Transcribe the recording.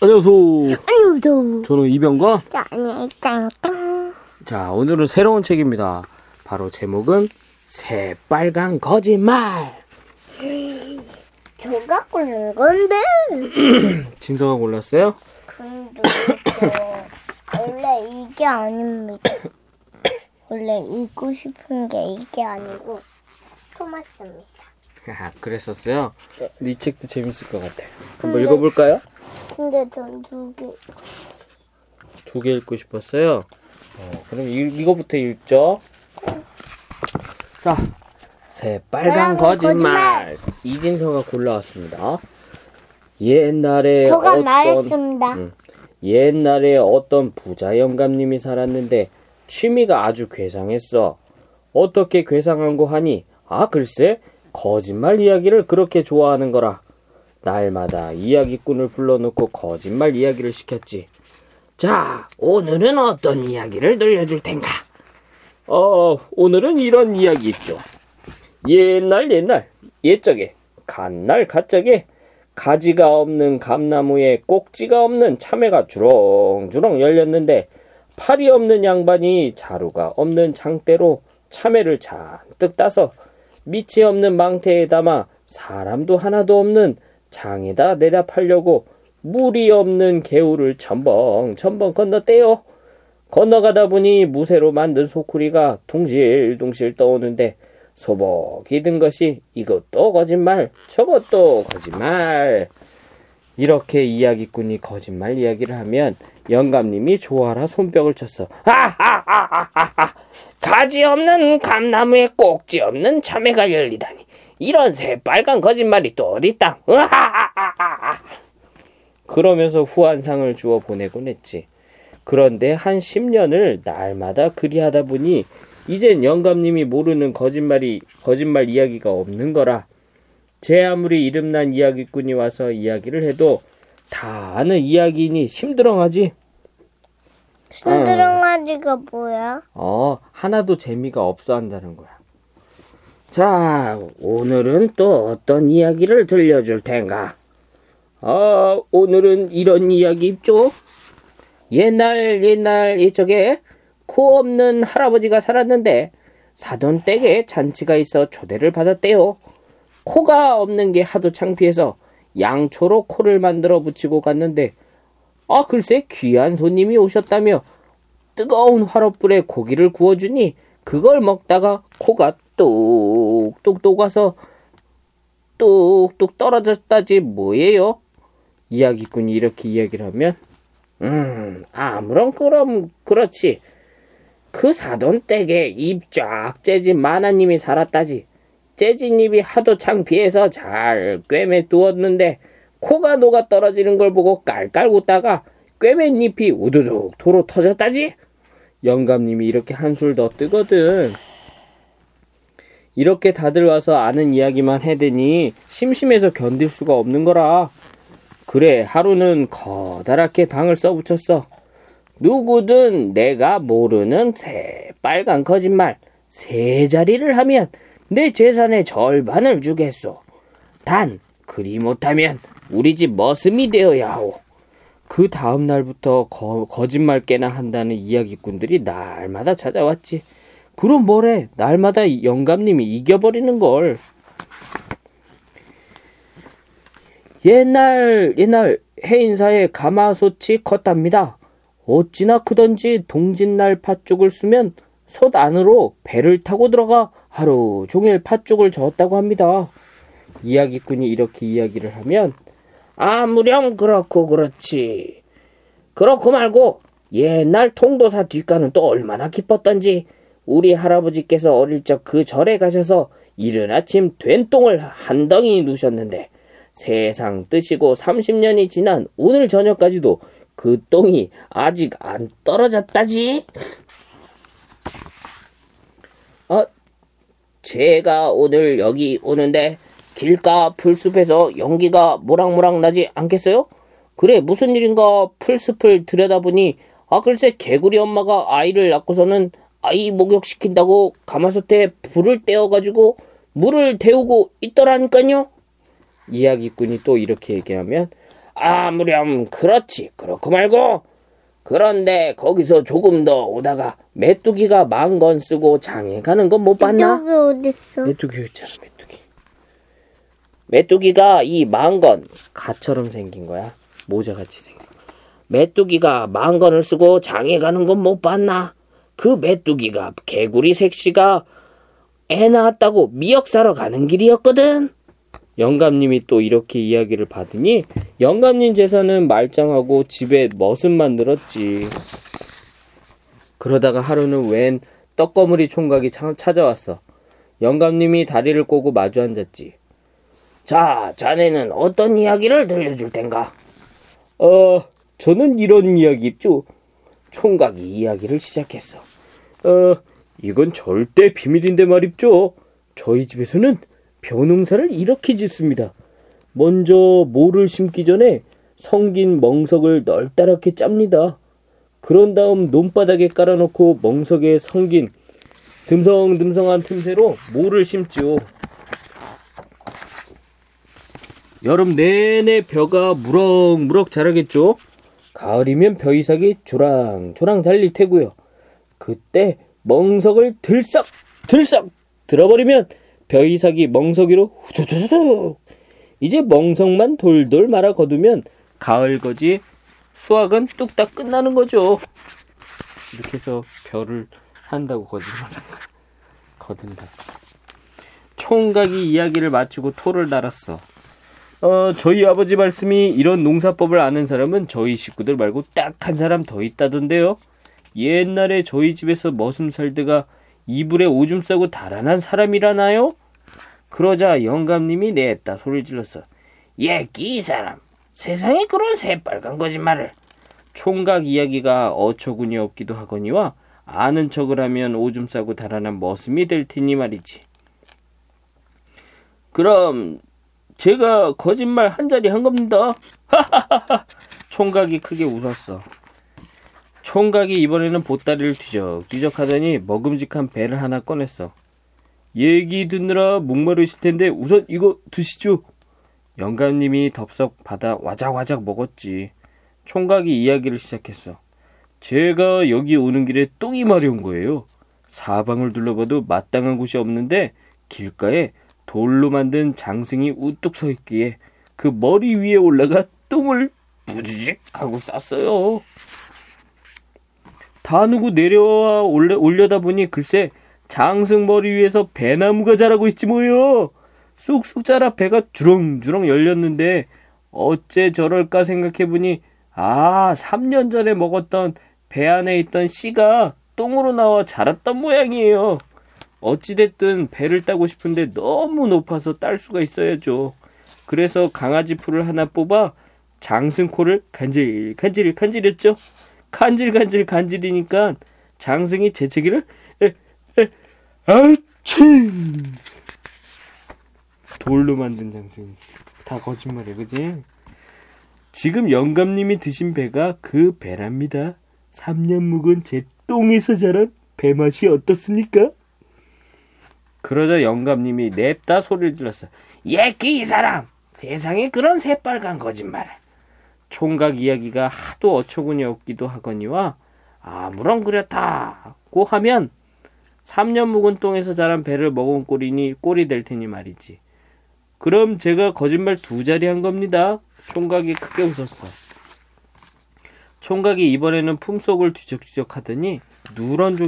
안녕하세요. 안녕도 저는 이병과 짠이 짱짱 자 오늘은 새로운 책입니다. 바로 제목은 새빨간 거짓말. 저가 고른 건데 진서가 골랐어요? 근데 원래 이게 아닙니다 원래 읽고 싶은 게 이게 아니고 토마스입니다 그랬었어요. 근데 이 책도 재밌을 것 같아. 한번 읽어볼까요? 근데 전 두 개 두 개 읽고 싶었어요. 어, 그럼 이, 이거부터 읽죠. 자, 새 빨간 빨간 거짓말. 거짓말. 이진서가 골라왔습니다. 옛날에 저가 어떤 말했습니다 음. 옛날에 어떤 부자 영감님이 살았는데 취미가 아주 괴상했어. 어떻게 괴상한고 하니? 아, 글쎄, 거짓말 이야기를 그렇게 좋아하는 거라. 날마다 이야기꾼을 불러놓고 거짓말 이야기를 시켰지. 자, 오늘은 어떤 이야기를 들려줄 텐가? 어, 오늘은 이런 이야기 있죠. 옛날 옛날 옛적에 갓날 갓적에 가지가 없는 감나무에 꼭지가 없는 참외가 주렁주렁 열렸는데 팔이 없는 양반이 자루가 없는 장대로 참외를 잔뜩 따서 밑이 없는 망태에 담아 사람도 하나도 없는 장에다 내다 팔려고 물이 없는 개울을 첨벙 첨벙 건너떼요. 건너가다 보니 무쇠로 만든 소쿠리가 둥실둥실 떠오는데 소복이 든 것이 이것도 거짓말, 저것도 거짓말. 이렇게 이야기꾼이 거짓말 이야기를 하면 영감님이 좋아라 손뼉을 쳤어. 하하하하하! 가지 없는 감나무에 꼭지 없는 참외가 열리다니. 이런 새빨간 거짓말이 또 어딨다. 으하하하하! 그러면서 후한상을 주어 보내곤 했지. 그런데 한 10년을 날마다 그리하다 보니 이젠 영감님이 모르는 거짓말이 거짓말 이야기가 없는 거라. 제 아무리 이름난 이야기꾼이 와서 이야기를 해도 다 아는 이야기니 심드렁하지. 신드렁아지가 뭐야? 어, 하나도 재미가 없어 한다는 거야. 자, 오늘은 또 어떤 이야기를 들려줄 텐가? 아, 오늘은 이런 이야기 있죠? 옛날, 옛날, 이쪽에 코 없는 할아버지가 살았는데, 사돈 댁에 잔치가 있어 초대를 받았대요. 코가 없는 게 하도 창피해서 양초로 코를 만들어 붙이고 갔는데, 아, 글쎄, 귀한 손님이 오셨다며 뜨거운 화롯불에 고기를 구워주니 그걸 먹다가 코가 뚝뚝 녹아서 뚝뚝 떨어졌다지 뭐예요? 이야기꾼이 이렇게 이야기를 하면 음 아무런 그럼 그렇지. 그 사돈 댁에 입 쫙 째진 마나님이 살았다지. 째진 입이 하도 창피해서 잘 꿰매 두었는데 코가 녹아 떨어지는 걸 보고 깔깔 웃다가 꿰맨 잎이 우두둑 도로 터졌다지? 영감님이 이렇게 한술 더 뜨거든 이렇게 다들 와서 아는 이야기만 해대니 심심해서 견딜 수가 없는 거라. 그래, 하루는 커다랗게 방을 써붙였어. 누구든 내가 모르는 새 빨간 거짓말 세 자리를 하면 내 재산의 절반을 주겠소. 단 그리 못하면 우리 집 머슴이 되어야 하오. 그 다음 날부터 거, 거짓말 깨나 한다는 이야기꾼들이 날마다 찾아왔지. 그럼 뭐래? 날마다 영감님이 이겨버리는 걸. 옛날 옛날 해인사에 가마솥이 컸답니다. 어찌나 크던지 동짓날 팥죽을 쓰면 솥 안으로 배를 타고 들어가 하루 종일 팥죽을 저었다고 합니다. 이야기꾼이 이렇게 이야기를 하면 아무렴 그렇고 그렇지. 그렇고 말고 옛날 통도사 뒷가는 또 얼마나 기뻤던지 우리 할아버지께서 어릴 적 그 절에 가셔서 이른 아침 된 똥을 한 덩이 누셨는데 세상 뜨시고 30년이 지난 오늘 저녁까지도 그 똥이 아직 안 떨어졌다지. 어, 제가 오늘 여기 오는데 길가 풀숲에서 연기가 모락모락 나지 않겠어요? 그래 무슨 일인가 풀숲을 들여다보니 아 글쎄 개구리 엄마가 아이를 낳고서는 아이 목욕시킨다고 가마솥에 불을 떼어가지고 물을 데우고 있더라니까요. 이야기꾼이 또 이렇게 얘기하면 아무렴 그렇지 그렇고 말고 그런데 거기서 조금 더 오다가 메뚜기가 망건 쓰고 장에 가는 건 못 봤나? 저기 어딨어? 메뚜기 있잖아 메뚜기 메뚜기가 이 망건 가처럼 생긴 거야 모자같이 생긴 거야 메뚜기가 망건을 쓰고 장에 가는 건 못 봤나? 그 메뚜기가 개구리 색시가 애 낳았다고 미역 사러 가는 길이었거든 영감님이 또 이렇게 이야기를 받으니 영감님 재산은 말짱하고 집에 머슴만 늘었지 그러다가 하루는 웬 떡거물이 총각이 차- 찾아왔어 영감님이 다리를 꼬고 마주 앉았지. 자, 자네는 어떤 이야기를 들려줄 텐가? 어, 저는 이런 이야기 있죠. 총각이 이야기를 시작했어. 어, 이건 절대 비밀인데 말입죠. 저희 집에서는 벼농사를 이렇게 짓습니다. 먼저 모를 심기 전에 성긴 멍석을 널따랗게 짭니다. 그런 다음 논바닥에 깔아놓고 멍석에 성긴 듬성듬성한 틈새로 모를 심지요. 여름 내내 벼가 무럭무럭 자라겠죠. 가을이면 벼 이삭이 조랑조랑 달릴 테고요. 그때 멍석을 들썩 들썩 들어버리면 벼 이삭이 멍석 위로 후두두두 이제 멍석만 돌돌 말아 거두면 가을 거지 수확은 뚝딱 끝나는 거죠. 이렇게 해서 벼를 한다고 거짓말을 거둔다. 총각이 이야기를 마치고 토를 달았어. 어, 저희 아버지 말씀이 이런 농사법을 아는 사람은 저희 식구들 말고 딱 한 사람 더 있다던데요. 옛날에 저희 집에서 머슴 살다가 이불에 오줌 싸고 달아난 사람이라나요? 그러자 영감님이 냈다 소리 질렀어. 예끼 이 사람. 세상에 그런 새빨간 거짓말을. 총각 이야기가 어처구니 없기도 하거니와 아는 척을 하면 오줌 싸고 달아난 머슴이 될 테니 말이지. 그럼 제가 거짓말 한 자리 한 겁니다. 총각이 크게 웃었어. 총각이 이번에는 보따리를 뒤적뒤적 하더니 먹음직한 배를 하나 꺼냈어. 얘기 듣느라 목마르실 텐데 우선 이거 드시죠. 영감님이 덥석 받아 와작와작 먹었지. 총각이 이야기를 시작했어. 제가 여기 오는 길에 똥이 마려운 거예요. 사방을 둘러봐도 마땅한 곳이 없는데 길가에 돌로 만든 장승이 우뚝 서 있기에 그 머리 위에 올라가 똥을 부지직 하고 쌌어요. 다 누고 내려와 올려, 올려다 보니 글쎄 장승 머리 위에서 배나무가 자라고 있지 뭐요. 쑥쑥 자라 배가 주렁주렁 열렸는데 어째 저럴까 생각해 보니 아 3년 전에 먹었던 배 안에 있던 씨가 똥으로 나와 자랐던 모양이에요. 어찌됐든 배를 따고 싶은데 너무 높아서 딸 수가 있어야죠. 그래서 강아지 풀을 하나 뽑아 장승코를 간질 간질 간질했죠. 간질 간질 간질이니까 장승이 재채기를 아치 돌로 만든 장승 다 거짓말이야 그지? 지금 영감님이 드신 배가 그 배랍니다. 3년 묵은 제 똥에서 자란 배 맛이 어떻습니까? 그러자 영감님이 냅다 소리를 질렀어. 예끼 이 사람! 세상에 그런 새빨간 거짓말을. 총각 이야기가 하도 어처구니 없기도 하거니와 아무런 그렇다고 하면 3년 묵은 똥에서 자란 배를 먹은 꼴이니 꼴이 될 테니 말이지. 그럼 제가 거짓말 두 자리 한 겁니다. 총각이 크게 웃었어. 총각이 이번에는 품속을 뒤적뒤적 하더니 누런 종